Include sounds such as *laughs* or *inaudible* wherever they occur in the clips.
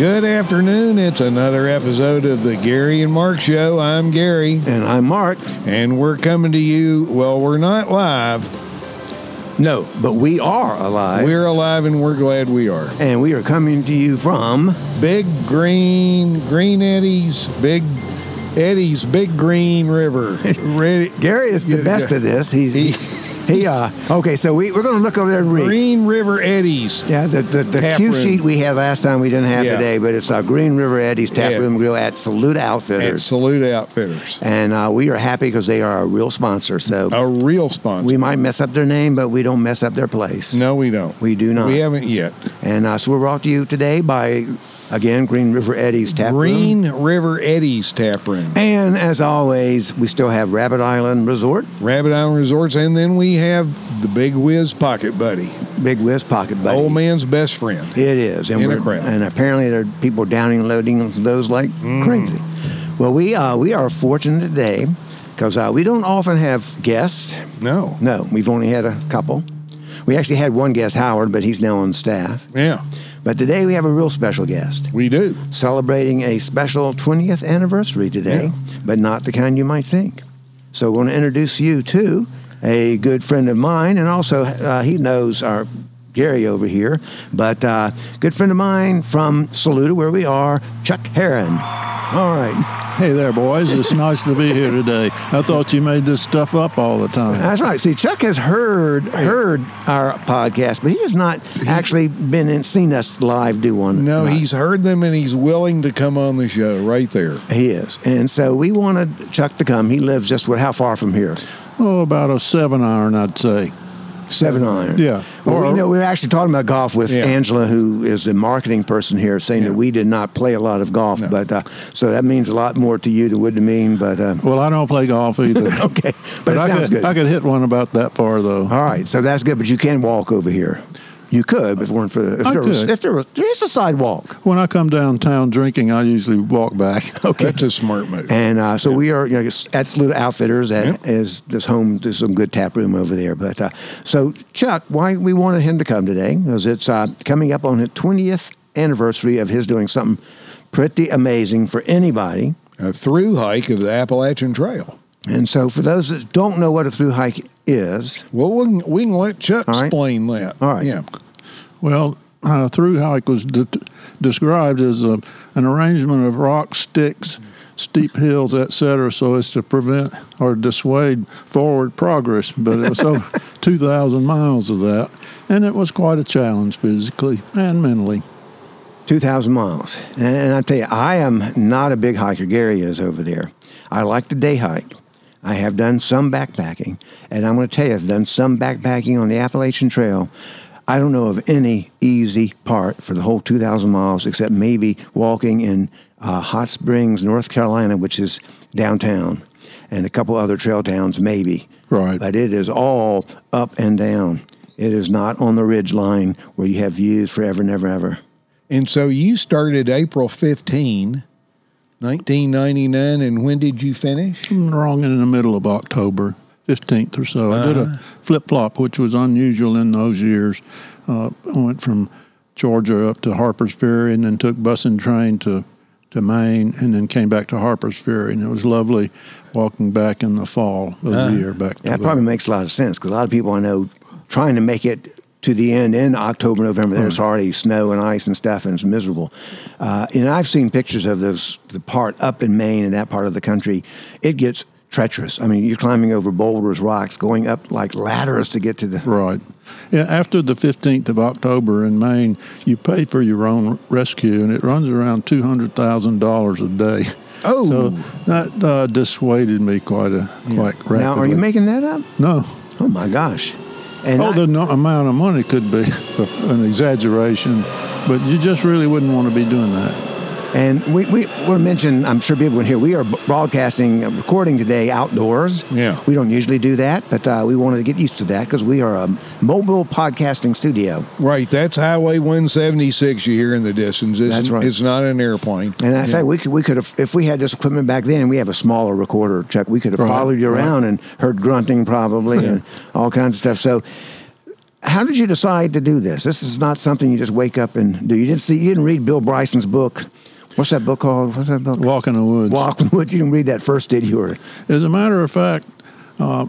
Good afternoon. It's another episode of the Gary and Mark Show. I'm Gary, And I'm Mark. and we're coming to you. Well, we're not live. No, but we are alive. We're alive, and we're glad we are. and we are coming to you from. Big Green, Green Eddies, Big Eddie's Big Green River. *laughs* Gary is the best of this. He's he, he uh okay, so we, we're gonna look over there and read. Green River Eddies. Yeah, the, the, the Tap cue room. sheet we had last time we didn't have Yeah. today, but it's uh, Green River Eddie's Tap Yeah. Room Grill at Saluda Outfitters. At. Saluda Outfitters. And uh, we are happy because they are a real sponsor. So A real sponsor. we might mess up their name, but we don't mess up their place. no, we don't. We do not. We haven't yet. And uh, so we're brought to you today by, again, Green River Eddie's Tap Room. Green River Eddie's Tap Room. And as always, we still have Rabbit Island Resort, Rabbit Island Resorts, and then we have the Big Whiz Pocket Buddy, Big Whiz Pocket Buddy. old man's best friend. It is, and In a crowd. and apparently there are people downing and loading those like Mm. crazy. Well, we uh, we are fortunate today because uh, we don't often have guests. No, No, we've only had a couple. We actually had one guest, Howard, but he's now on staff. yeah, But today we have a real special guest we do. celebrating a special 20th anniversary today, but not the kind you might think. So, we're going to introduce you to a good friend of mine, and also uh, he knows our Gary over here, but uh, good friend of mine from Saluda, where we are, Chuck Hearon. All right, Hey there, boys. It's nice to be here today. I thought you made this stuff up all the time. that's right. See, Chuck has heard heard our podcast, but he has not actually been and seen us live do one. No, he's heard them and he's willing to come on the show right there. he is, and so we wanted Chuck to come. He lives just what? How far from here? Oh, about a seven iron, I'd say. Seven iron. Yeah. Well, we Or- know we were actually talking about golf with Yeah. Angela, who is the marketing person here, saying Yeah. that we did not play a lot of golf. No. But uh, so that means a lot more to you than it would to me. But uh, Well, I don't play golf either. *laughs* okay, but, it I sounds could, good. I could hit one about that far, though. All right, so that's good. But you can walk over here. You could, if it weren't for the, if I there was, could. if there was, there is a sidewalk. When I come downtown drinking, I usually walk back. *laughs* Okay. That's a smart move. And uh, so we are you know, at Saluda Outfitters at Yep. is this home. There's some good tap room over there. But uh, so Chuck, why we wanted him to come today because it's uh, coming up on the 20th anniversary of his doing something pretty amazing for anybody. a through hike of the Appalachian Trail. And so for those that don't know what a through hike is, Well, we can, we can let Chuck All right. explain that. All right. Yeah. Well, uh, through hike was de- described as a, an arrangement of rocks, sticks, steep hills, etc., so as to prevent or dissuade forward progress. But it was over *laughs* 2,000 miles of that, and it was quite a challenge physically and mentally. 2,000 miles. And, and I tell you, I am not a big hiker. Gary is over there. I like the day hike. I have done some backpacking, and I'm going to tell you, I've done some backpacking on the Appalachian Trail. I don't know of any easy part for the whole 2,000 miles except maybe walking in uh, Hot Springs, North Carolina, which is downtown, and a couple other trail towns, maybe. Right. But it is all up and down. It is not on the ridge line where you have views forever and ever, ever. And so you started April 15, 1999, and when did you finish? wrong in the middle of October, 15th or so. I did a flip flop, which was unusual in those years. Uh, I went from Georgia up to Harper's Ferry and then took bus and train to, to Maine and then came back to Harper's Ferry. And it was lovely walking back in the fall of the year back to Yeah, that the- probably makes a lot of sense because a lot of people I know trying to make it to the end in October, November. There's already snow and ice and stuff, and it's miserable. Uh, and I've seen pictures of those the part up in Maine and that part of the country. It gets treacherous. I mean, you're climbing over boulders, rocks, going up like ladders to get to the. Right. Yeah, after the 15th of October in Maine, you pay for your own rescue, and it runs around $200,000 a day. Oh. So that uh, dissuaded me quite a quite rapidly. Now, are you making that up? No. Oh my gosh! And Oh, I- the no- amount of money could be *laughs* an exaggeration, but you just really wouldn't want to be doing that. And we, we want to mention, I'm sure people can hear, we are broadcasting, uh, recording today outdoors. Yeah. We don't usually do that, but uh, we wanted to get used to that because we are a mobile podcasting studio. Right, that's Highway 176 you hear in the distance. It's, That's right. It's not an airplane. And in fact, we could, we could have, if we had this equipment back then, we have a smaller recorder, Chuck, we could have Right, followed you right. around and heard grunting probably and all kinds of stuff. So, how did you decide to do this? This is not something you just wake up and do. You didn't see. You didn't read Bill Bryson's book. What's that book called? What's that book? Walk in the woods. Walk in the Woods. You didn't read that first, did you? Or As a matter of fact, uh,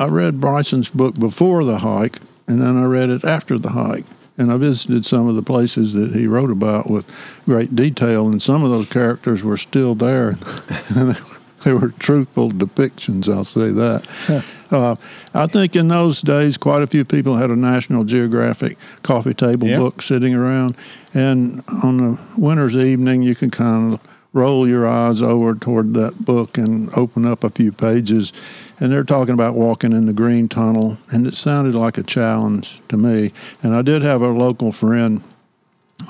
I read Bryson's book before the hike, and then I read it after the hike. And I visited some of the places that he wrote about with great detail, and some of those characters were still there. *laughs* and they were truthful depictions, I'll say that. Uh, I think in those days, quite a few people had a National Geographic coffee table Yeah. book sitting around, and on a winter's evening, you can kind of roll your eyes over toward that book and open up a few pages. And they're talking about walking in the green tunnel, and it sounded like a challenge to me. And I did have a local friend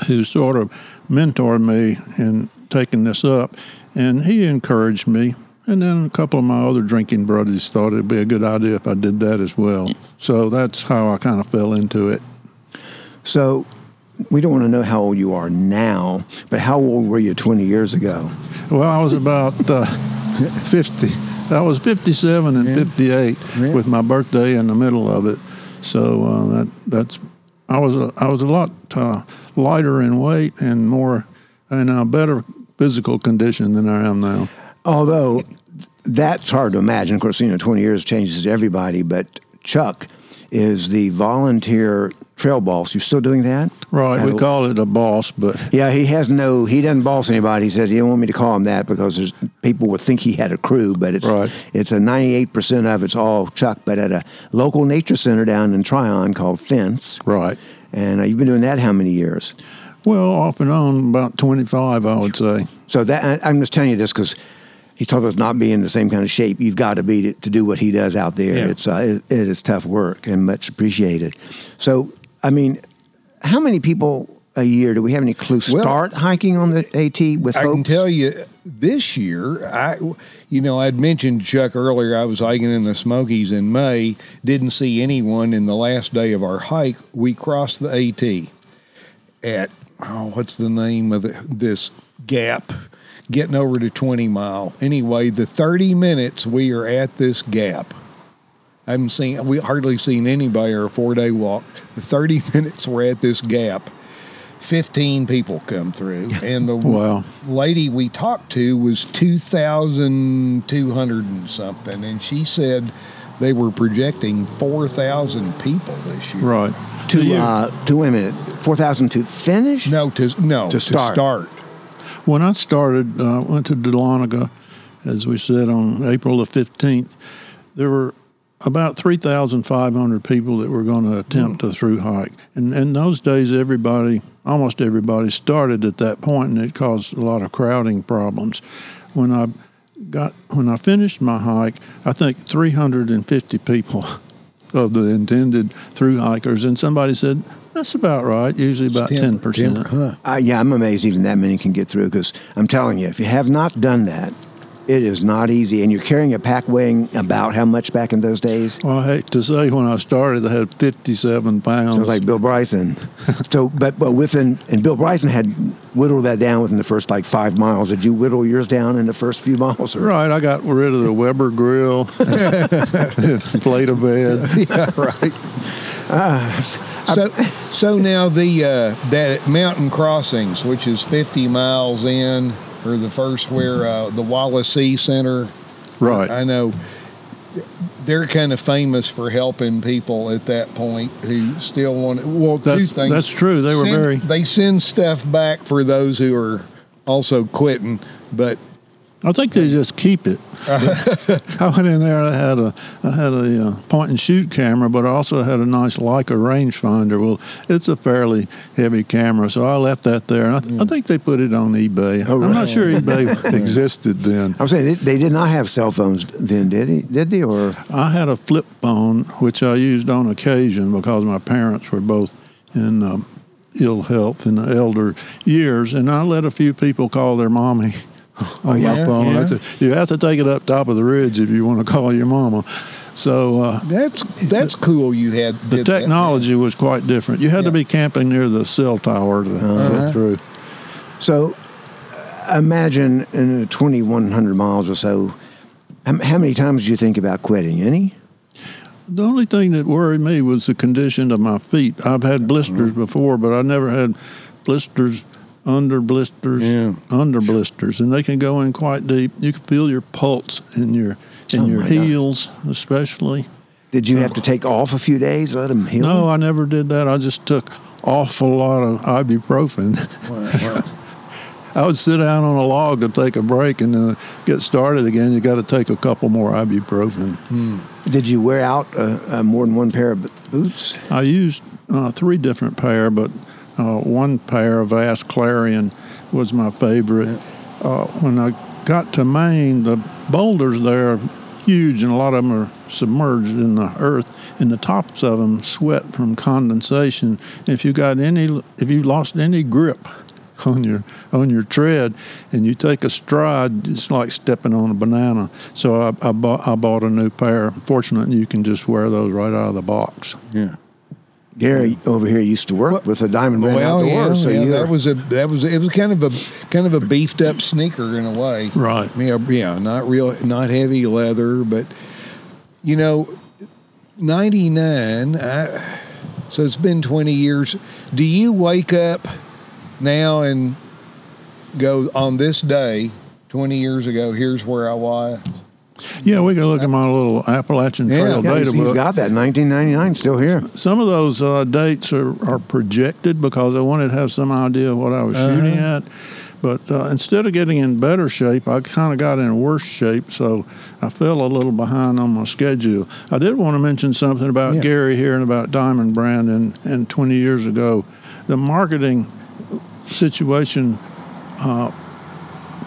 who sort of mentored me in taking this up, and he encouraged me. And then a couple of my other drinking buddies thought it'd be a good idea if I did that as well. So that's how I kind of fell into it. so, we don't want to know how old you are now, but how old were you 20 years ago? Well, I was about uh, *laughs* 50. I was 57 and 58 Yeah. with my birthday in the middle of it. So uh, that that's I was a, I was a lot uh, lighter in weight and more in a better physical condition than I am now. Although that's hard to imagine. Of course, you know, 20 years changes everybody, but Chuck is the volunteer trail boss. You still doing that? Right, we call it a boss, but Yeah, he has no. He doesn't boss anybody. He says he don't want me to call him that because there's, people would think he had a crew, but it's Right. it's a 98 percent of it's all Chuck. But at a local nature center down in Tryon called FENCE, right. and uh, you've been doing that how many years? Well, off and on about 25, I would say. So that I- I'm just telling you this because he talked about not being in the same kind of shape. You've got to be to, to do what he does out there. Yeah. It's uh, it, it is tough work and much appreciated. So I mean, how many people a year do we have any clue Well, start hiking on the AT with I folks? can tell you this year, I, you know, I'd mentioned Chuck earlier. I was hiking in the Smokies in May. Didn't see anyone in the last day of our hike. We crossed the AT at oh, what's the name of the, this gap? Getting over to twenty mile. Anyway, the thirty minutes we are at this gap. I haven't seen we hardly seen anybody or a four day walk. The thirty *laughs* minutes we're at this gap. 15 people come through *laughs* and the Wow. lady we talked to was 2200 and something and she said they were projecting 4000 people this year Right. to Do you- uh, to wait a minute, four thousand to finish. no to no To start. When I started, uh, went to Dahlonega, as we said, on April the 15th, there were about 3,500 people that were going to attempt a through hike. And in those days, everybody, almost everybody, started at that point, and it caused a lot of crowding problems. When I got when I finished my hike, I think 350 people *laughs* of the intended through hikers, and somebody said that's about right. Usually about 10 percent. huh Uh, yeah, I'm amazed even that many can get through because I'm telling you, if you have not done that, it is not easy. And you're carrying a pack weighing about how much back in those days? Well, I hate to say, when I started, I had 57 pounds. Sounds like Bill Bryson. *laughs* so, but but within and Bill Bryson had whittled that down within the first like five miles. Did you whittle yours down in the first few miles? Or? Right, I got rid of the Weber grill, *laughs* plate of bed. *laughs* yeah right so so now the uh, that mountain crossings which is 50 miles in or the first where uh, the C Center Right. I know they're kind of famous for helping people at that point who still want. Well, two That's- things. that's true. They were Send- very- They send stuff back for those who are also quitting, but I think they just keep it. *laughs* I went in there. I had a I had a uh, point and shoot camera, but I also had a nice Leica rangefinder. Well, it's a fairly heavy camera, so I left that there. And I, th- I think they put it on eBay. Oh, I'm not sure eBay *laughs* existed then. I'm saying they, they did not have cell phones then, did he? Did they? Or I had a flip phone, which I used on occasion because my parents were both in um, ill health in the elder years, and I let a few people call their mommy on yeah? phone. Yeah. That's a, you have to take it up top of the ridge if you want to call your mama. So uh, that's that's cool. You had the did that. technology was quite different. You had to be camping near the cell tower to Uh-huh. get through. so, uh, imagine in a 2,100 miles or so. How, how many times do you think about quitting? Any? The only thing that worried me was the condition of my feet. I've had blisters Mm-hmm. before, but I never had blisters under blisters, Yeah. under blisters, and they can go in quite deep. You can feel your pulse in your in Oh your my God. heels, especially. Did you have to take off a few days, let them heal? No, I never did that. I just took awful lot of ibuprofen. *laughs* I would sit down on a log to take a break and then get started again. You got to take a couple more ibuprofen. Did you wear out uh, uh, more than one pair of boots? I used uh, three different pair, but uh, one pair of Ass Clarion was my favorite. Uh, when I got to Maine, the boulders there are huge, and a lot of them are submerged in the earth, and the tops of them sweat from condensation. If you got any, if you lost any grip *laughs* on your on your tread, and you take a stride, it's like stepping on a banana. So I, I bought I bought a new pair. Fortunately, you can just wear those right out of the box. Yeah. Gary over here used to work with a Diamond Brand Well, Outdoors, yeah, so yeah, that was a that was it was kind of a kind of a beefed up sneaker in a way. Right. Yeah, yeah, not real, not heavy leather, but you know, ninety nine. So it's been twenty years. Do you wake up now and go on this day, twenty years ago? Here's where I was. Yeah, we can look at my little Appalachian Trail yeah, data he's, he's book. got that 1999 still here. Some of those uh, dates are, are projected because I wanted to have some idea of what I was Uh-huh. shooting at. But uh, instead of getting in better shape, I kind of got in worse shape, so I fell a little behind on my schedule. I did want to mention something about Yeah. Gary here and about Diamond Brand and, and 20 years ago. The marketing situation uh,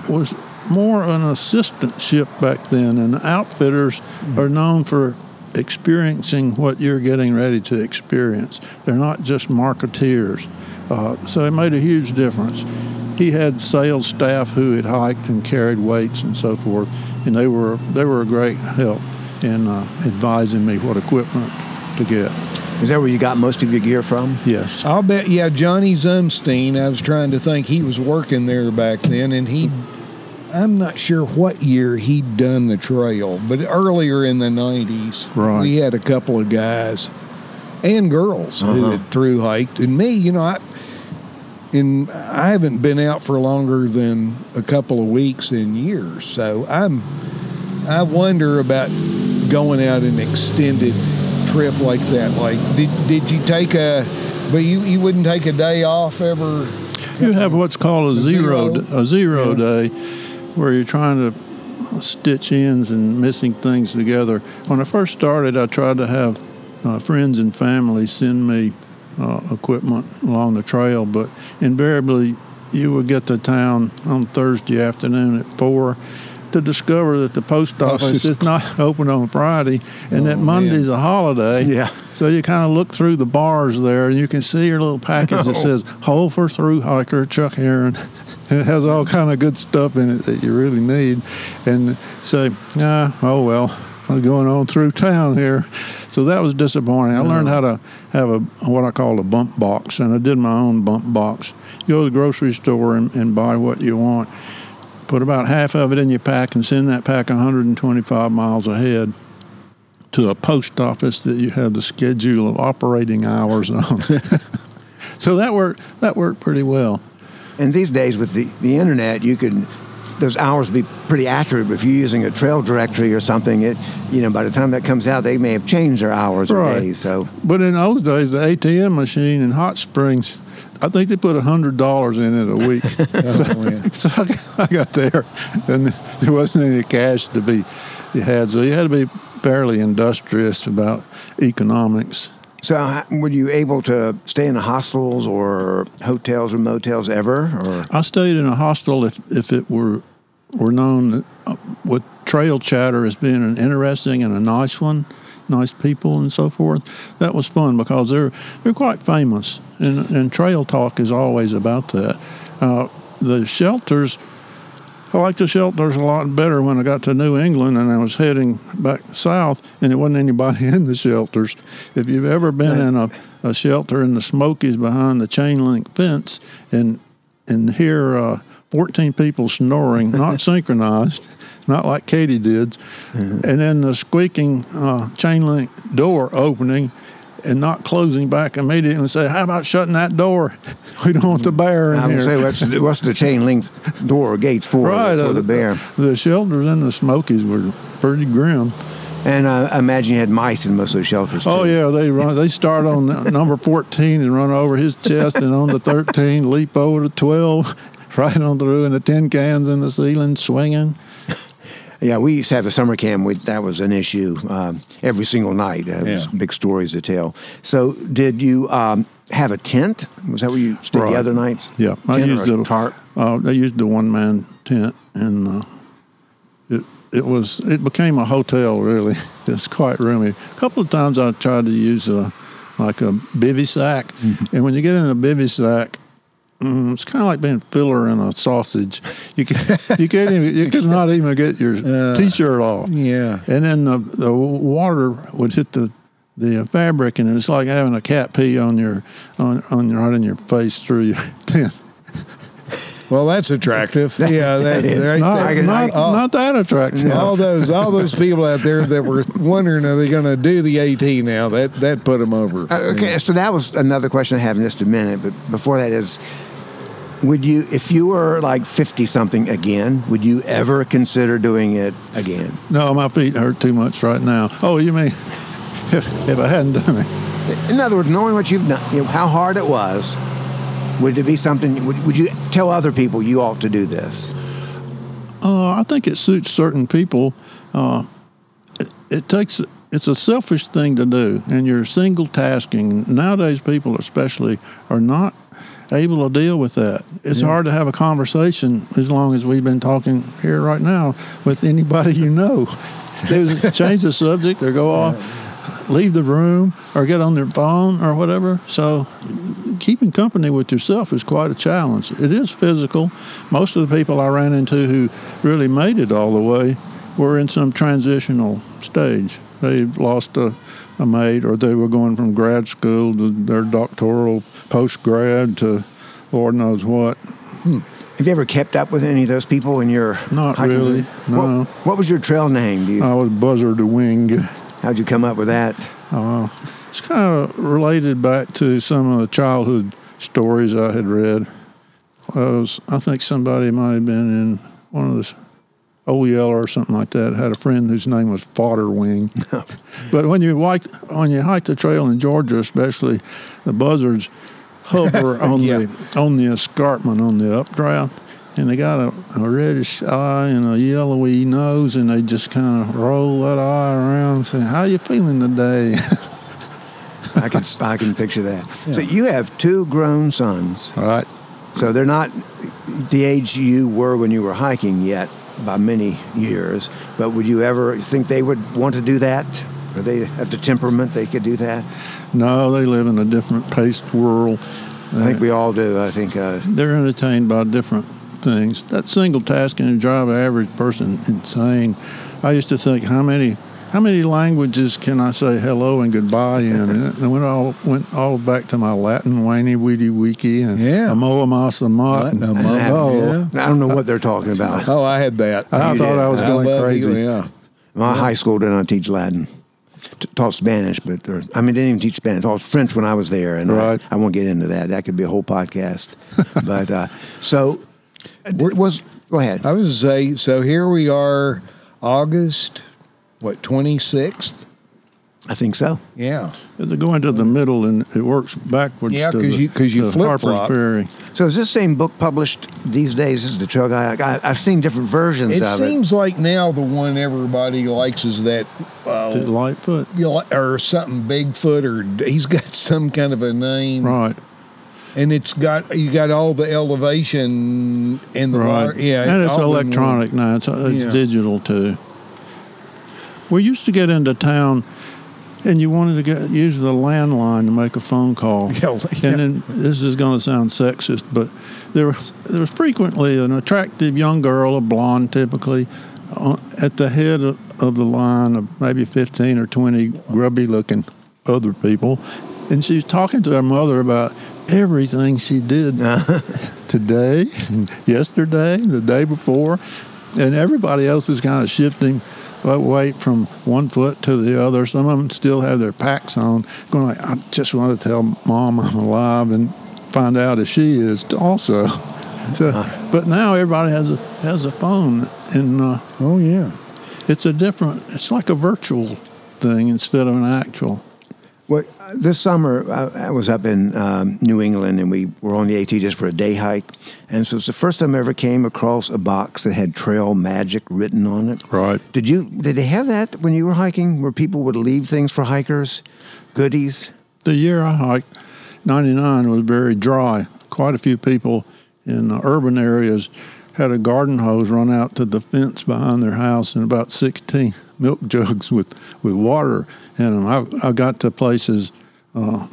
was more an assistantship back then, and outfitters are known for experiencing what you're getting ready to experience. They're not just marketeers. Uh, so it made a huge difference. He had sales staff who had hiked and carried weights and so forth, and they were they were a great help in uh, advising me what equipment to get. Is that where you got most of your gear from? Yes. I'll bet. Yeah, Johnny Zumstein. I was trying to think. He was working there back then, and he. I'm not sure what year he'd done the trail, but earlier in the '90s, Right. we had a couple of guys and girls who Uh-huh. had through hiked, and me. You know, I. In I haven't been out for longer than a couple of weeks in years, so I'm. I wonder about going out an extended trip like that. Like, did did you take a? But you you wouldn't take a day off ever. You have what's called a A zero zero? a zero Yeah. day, where you're trying to stitch ends and missing things together. When I first started, I tried to have uh, friends and family send me uh, equipment along the trail, but invariably you would get to town on Thursday afternoon at four. To discover that the post Oh, office is *laughs* not open on Friday and that Oh, Monday's a holiday. Yeah. So you kind of look through the bars there, and you can see your little package that *laughs* says "Hole for Through Hiker Chuck Hearon." And it has all kind of good stuff in it that you really need, and say, "Yeah, oh well, I'm going on through town here." So that was disappointing. I learned how to have a what I call a bump box, and I did my own bump box. You go to the grocery store and, and buy what you want. Put about half of it in your pack and send that pack 125 miles ahead to a post office that you had the schedule of operating hours on. *laughs* so that worked. That worked pretty well. And these days with the, the internet, you could those hours be pretty accurate. But if you're using a trail directory or something, it you know by the time that comes out, they may have changed their hours or days. So But in those days, the ATM machine in Hot Springs, I think they put hundred dollars in it a week. *laughs* *laughs* Oh, so I, I got there, and there wasn't any cash to be had. So you had to be fairly industrious about economics. So were you able to stay in the hostels or hotels or motels ever? Or I stayed in a hostel if, if it were were known uh, with trail chatter as being an interesting and a nice one, nice people and so forth. That was fun because they're they're quite famous, and and trail talk is always about that. Uh, the shelters. I liked the shelters a lot better when I got to New England and I was heading back south, and there wasn't anybody *laughs* in the shelters. If you've ever been in a, a shelter in the Smokies behind the chain link fence and and hear uh, 14 people snoring, not *laughs* synchronized, not like Katie did. And then the squeaking uh, chain link door opening and not closing back immediately and say, How about shutting that door? *laughs* We don't want the bear in I would here. say what's the, what's the chain link door or gates for? right. for uh, the bear. The shelters in the Smokies were pretty grim. And uh, I imagine you had mice in most of those shelters. Oh yeah, they run. They start on number fourteen and run over his chest, and on the thirteen, leap over to twelve, *laughs* right on through, and the tin cans in the ceiling swinging. Yeah, we used to have a summer camp. We, that was an issue um, every single night. Was Yeah. big stories to tell. So, did you um, have a tent? Was that where you stayed Right. the other nights? Yeah, I used the tarp. Uh, they used the one man tent, and uh, it it was it became a hotel. Really, *laughs* it's quite roomy. A couple of times I tried to use a like a bivy sack, Mm-hmm. and when you get in a bivy sack. Mm, it's kind of like being filler in a sausage. You can, you can't even you could not even get your *laughs* Uh, t-shirt off. Yeah. And then the, the water would hit the the fabric, and it was like having a cat pee on your on on right in your face through your *laughs* tent. Well, that's attractive. *laughs* Yeah, that, That is. right Not, there. I can- not, all, not that attractive. all those all those people out there that were wondering are they going to do the AT now? That that put them over. Uh, okay, so that was another question I have in just a minute. But before that is, would you, if you were like fifty something again, would you ever consider doing it again? No, my feet hurt too much right now. Oh, you mean *laughs* if, if I hadn't done it? In other words, knowing what you've done, you know, how hard it was, would it be something? Would, would you tell other people you ought to do this? Uh, I think it suits certain people. Uh, it, it takes it's a selfish thing to do, and you're single tasking. Nowadays, people especially are not able to deal with that. It's hard to have a conversation as long as we've been talking here right now with anybody you know. *laughs* They change the subject or go off, leave the room, or get on their phone or whatever. So keeping company with yourself is quite a challenge. It is physical. Most of the people I ran into who really made it all the way were in some transitional stage. They lost a, a mate, or they were going from grad school to their doctoral post grad to Lord knows what. Have you ever kept up with any of those people in your Not hiking really, no. What, what was your trail name? Do you, I was buzzard wing. how'd you come up with that? Uh, it's kind of related back to some of the childhood stories I had read. I, was, I think somebody might have been in one of the Old Yeller or something like that. Had a friend whose name was Fodder Wing. *laughs* but when you hike when you hike the trail in Georgia, especially, the buzzards hover *laughs* on Yeah. the on the escarpment on the updraft. And they got a, a reddish eye and a yellowy nose, and they just kind of roll that eye around, and say, "How you feeling today?" *laughs* I can I can picture that. So you have two grown sons. right. So they're not the age you were when you were hiking yet by many years. But would you ever think they would want to do that? Or they have the temperament they could do that? No, they live in a different paced world. I think we all do. I think uh, They're entertained by different things. That single tasking to drive an average person insane. I used to think, how many how many languages can I say hello and goodbye in? *laughs* And it went all went all back to my Latin, whiny, weedy, wiki, and Yeah. amoa masa mot. Latin, and- amoa, *laughs* oh, yeah. I don't know what they're talking about. Oh, I had that. I You thought did. I was going love crazy. you, Yeah. My high school did not teach Latin. T- taught Spanish, but or, I mean, didn't even teach Spanish. Taught French when I was there, and Right. I, I won't get into that. That could be a whole podcast. *laughs* but uh, so was. Go ahead. I was say so. Here we are, August, what twenty sixth? I think so. Yeah. They go into the middle and it works backwards. Yeah, to 'cause the- you- 'cause you to flip-flop. Ferry. So is this same book published these days? This is the Trail Guy. I, I've seen different versions It of seems like now the one everybody likes is that, uh, Lightfoot. you know, or something Bigfoot, or he's got *laughs* some kind of a name, Right. and it's got you got all the elevation in the Right. bar. Yeah, and it's all in one. electronic now. It's, it's Yeah. digital too. We used to get into town, and you wanted to get use the landline to make a phone call. Yeah, *laughs* yeah. And then this is going to sound sexist, but there was there was frequently an attractive young girl, a blonde typically, uh, at the head of, of the line of maybe fifteen or twenty grubby looking other people, and she was talking to her mother about everything she did *laughs* today, and yesterday, the day before. and everybody else is kind of shifting weight from one foot to the other. Some of them still have their packs on, going like, I just want to tell mom I'm alive and find out if she is also. *laughs* So, but now everybody has a has a phone, and uh, Oh yeah. it's a different. It's like a virtual thing instead of an actual. Well, uh, this summer I, I was up in um, New England and we were on the AT just for a day hike, and so it's the first time I ever came across a box that had Trail Magic written on it. Right. Did you? Did they have that when you were hiking, where people would leave things for hikers, goodies? The year I hiked, '99 was very dry. Quite a few people in uh, urban areas had a garden hose run out to the fence behind their house and about 16 milk jugs with, with water in them. I, I got to places uh,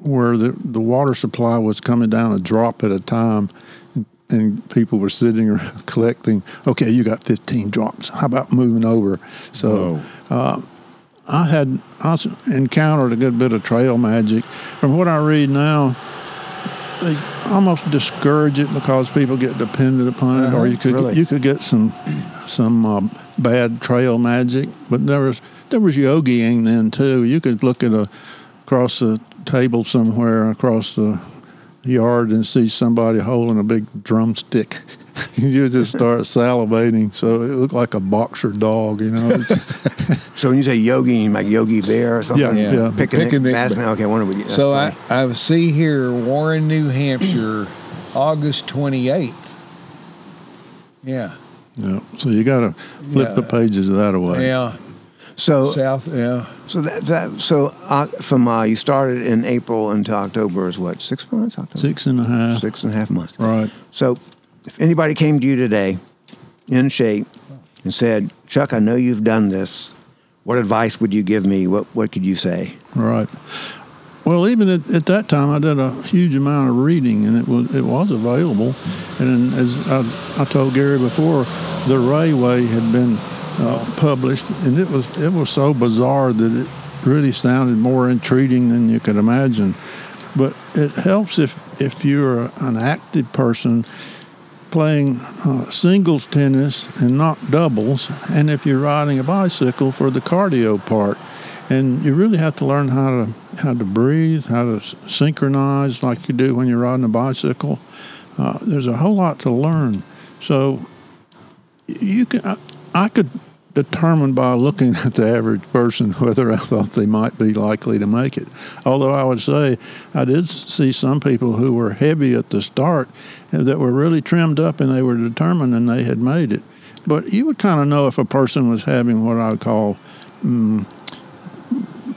where the, the water supply was coming down a drop at a time. And, and people were sitting around *laughs* collecting. Okay, you got 15 drops. How about moving over? So uh, I had I encountered a good bit of trail magic. From what I read now, they almost discourage it because people get dependent upon it, or you could really? you could get some some uh, bad trail magic. But there was there was yogiing then too. You could look at a across the table somewhere across the yard and see somebody holding a big drumstick. *laughs* you just start salivating, so it looked like a boxer dog, you know. *laughs* So when you say yogi, you mean like Yogi Bear or something? Yeah, yeah. Picnic, Picnic basket. Okay, I wonder what you. that's So I. I see here Warren, New Hampshire, August 28th. Yeah. Yeah, so you got to flip Yeah. the pages of that away. Yeah. So South. Yeah. so that, that so uh, from uh, you started in April until October is what six months? October? Six and a half. Six and a half months. Right. So, if anybody came to you today in shape and said, Chuck, I know you've done this. What advice would you give me? What, what could you say? Right. Well, even at, at that time, I did a huge amount of reading, and it was it was available. And as I, I told Gary before, the Railway had been uh, published, and it was it was so bizarre that it really sounded more intriguing than you could imagine. But it helps if if you're an active person playing uh, singles tennis and not doubles, and if you're riding a bicycle for the cardio part. And you really have to learn how to how to breathe, how to synchronize like you do when you're riding a bicycle. Uh, there's a whole lot to learn. So you can I, I could determine by looking at the average person whether I thought they might be likely to make it. Although I would say I did see some people who were heavy at the start that were really trimmed up and they were determined and they had made it. But you would kind of know if a person was having what I would call mm,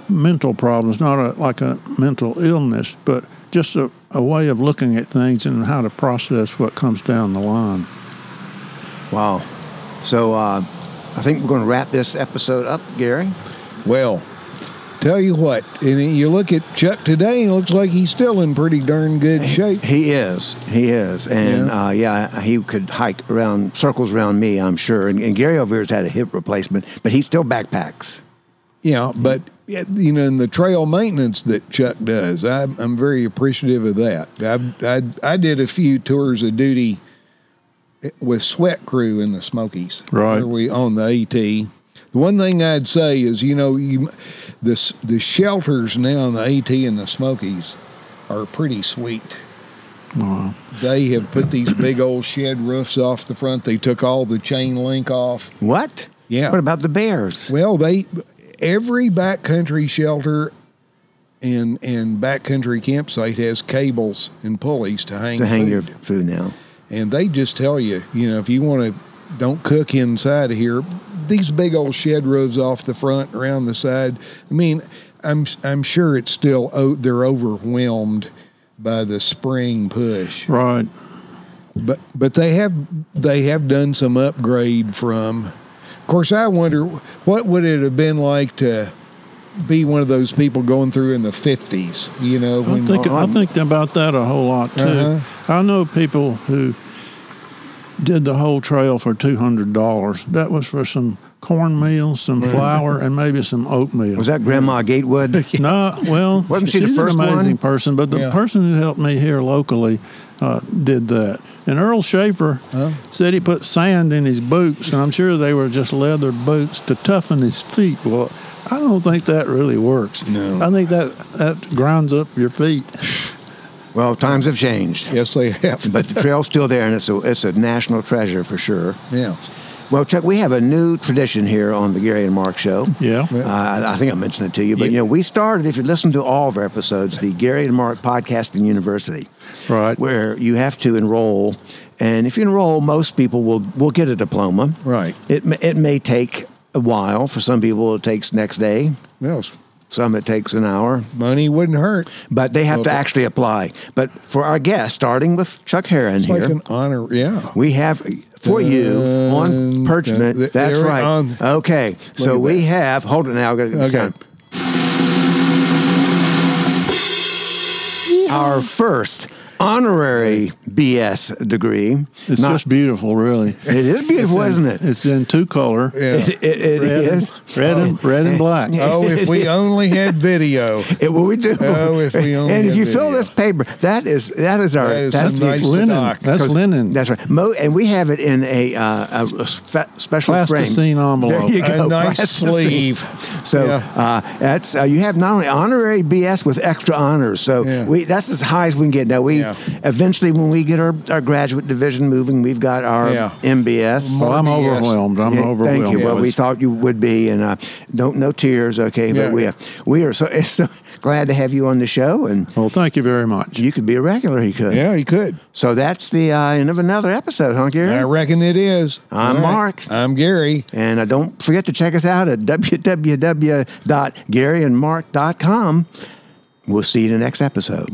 mental problems, not a, like a mental illness, but just a, a way of looking at things and how to process what comes down the line. Wow. So, uh, I think we're going to wrap this episode up, Gary. Well, tell you what, and you look at Chuck today, and it looks like he's still in pretty darn good shape. He is. He is. And Yeah. uh, yeah he could hike around circles around me, I'm sure. And, and Gary over here's had a hip replacement, but he still backpacks. Yeah, but you know, in the trail maintenance that Chuck does, I'm, I'm very appreciative of that. I, I I did a few tours of duty with Sweat Crew in the Smokies. Right. where we on the AT. The one thing I'd say is, you know, you the s- the shelters now in the AT and the Smokies are pretty sweet. Wow. They have put these big old shed roofs off the front. They took all the chain link off. What? Yeah. What about the bears? Well, they every backcountry shelter and and backcountry campsite has cables and pulleys to hang to hang food. your food now. And they just tell you, you know, if you want to don't cook inside of here, these big old shed roofs off the front around the side. I mean, I'm I'm sure it's still oh, they're overwhelmed by the spring push. Right. But but they have they have done some upgrade from. Of course, I wonder what would it have been like to be one of those people going through in the fifties. You know, I when think I think about that a whole lot too. Uh-huh. I know people who did the whole trail for two hundred dollars. That was for some cornmeal, some flour, and maybe some oatmeal. Was that Grandma Gatewood? *laughs* No, well, *laughs* Wasn't she the first an amazing one? person, but the Yeah. person who helped me here locally uh, did that. And Earl Shaffer said he put sand in his boots, and I'm sure they were just leather boots to toughen his feet. Well, I don't think that really works. No. I think that that grinds up your feet. *laughs* Well, times have changed, Yes, they have. but the trail's still there, and it's a it's a national treasure for sure. yeah. Well, Chuck, we have a new tradition here on the Gary and Mark Show. Yeah. Uh, I I think I mentioned it to you, but Yeah. you know, we started. If you listen to all of our episodes, the Gary and Mark Podcasting University, Right. where you have to enroll, and if you enroll, most people will will get a diploma. Right. It it may take a while for some people. It takes next day. Yes. Some it takes an hour, Money wouldn't hurt. but they have to actually apply. But for our guest, starting with Chuck Hearon It's like here, an honor. Yeah. we have for you on uh, Dun, Perchment. dun, That's right. on- okay, so we that. have. Hold it now. Okay. sound. Our first honorary BS degree. It's Not- just beautiful, really. it is beautiful, isn't it? It's in two color. Yeah. It, it, it red, is. red and red and black. *laughs* Oh, if we only had video. *laughs* It, well, we do. Oh, if we only and if had you fill this paper, that is that is our That is that's the nice linen. stock. That's 'Cause- linen. That's right. Mo, and we have it in a, uh, a, a spe- special Plasticine frame. envelope. There you go. A nice plasticine. sleeve. So Yeah. uh, that's uh, you have not only honorary BS with extra honors. So Yeah. we that's as high as we can get. Now we Yeah. eventually when we get our, our graduate division moving, we've got our Yeah. MBS. Well, I'm Yes. overwhelmed. I'm Yeah, overwhelmed. Thank you. Well, with- we thought you would be, and uh, don't no tears, okay? Yeah. But we uh, we are so, *laughs* so glad to have you on the show, and well, thank you very much. you could be a regular. He could. Yeah, he could. So that's the uh, end of another episode, huh, Gary? I reckon it is. I'm All Mark. I'm Gary. And uh, don't forget to check us out at www.garyandmark.com. We'll see you in the next episode.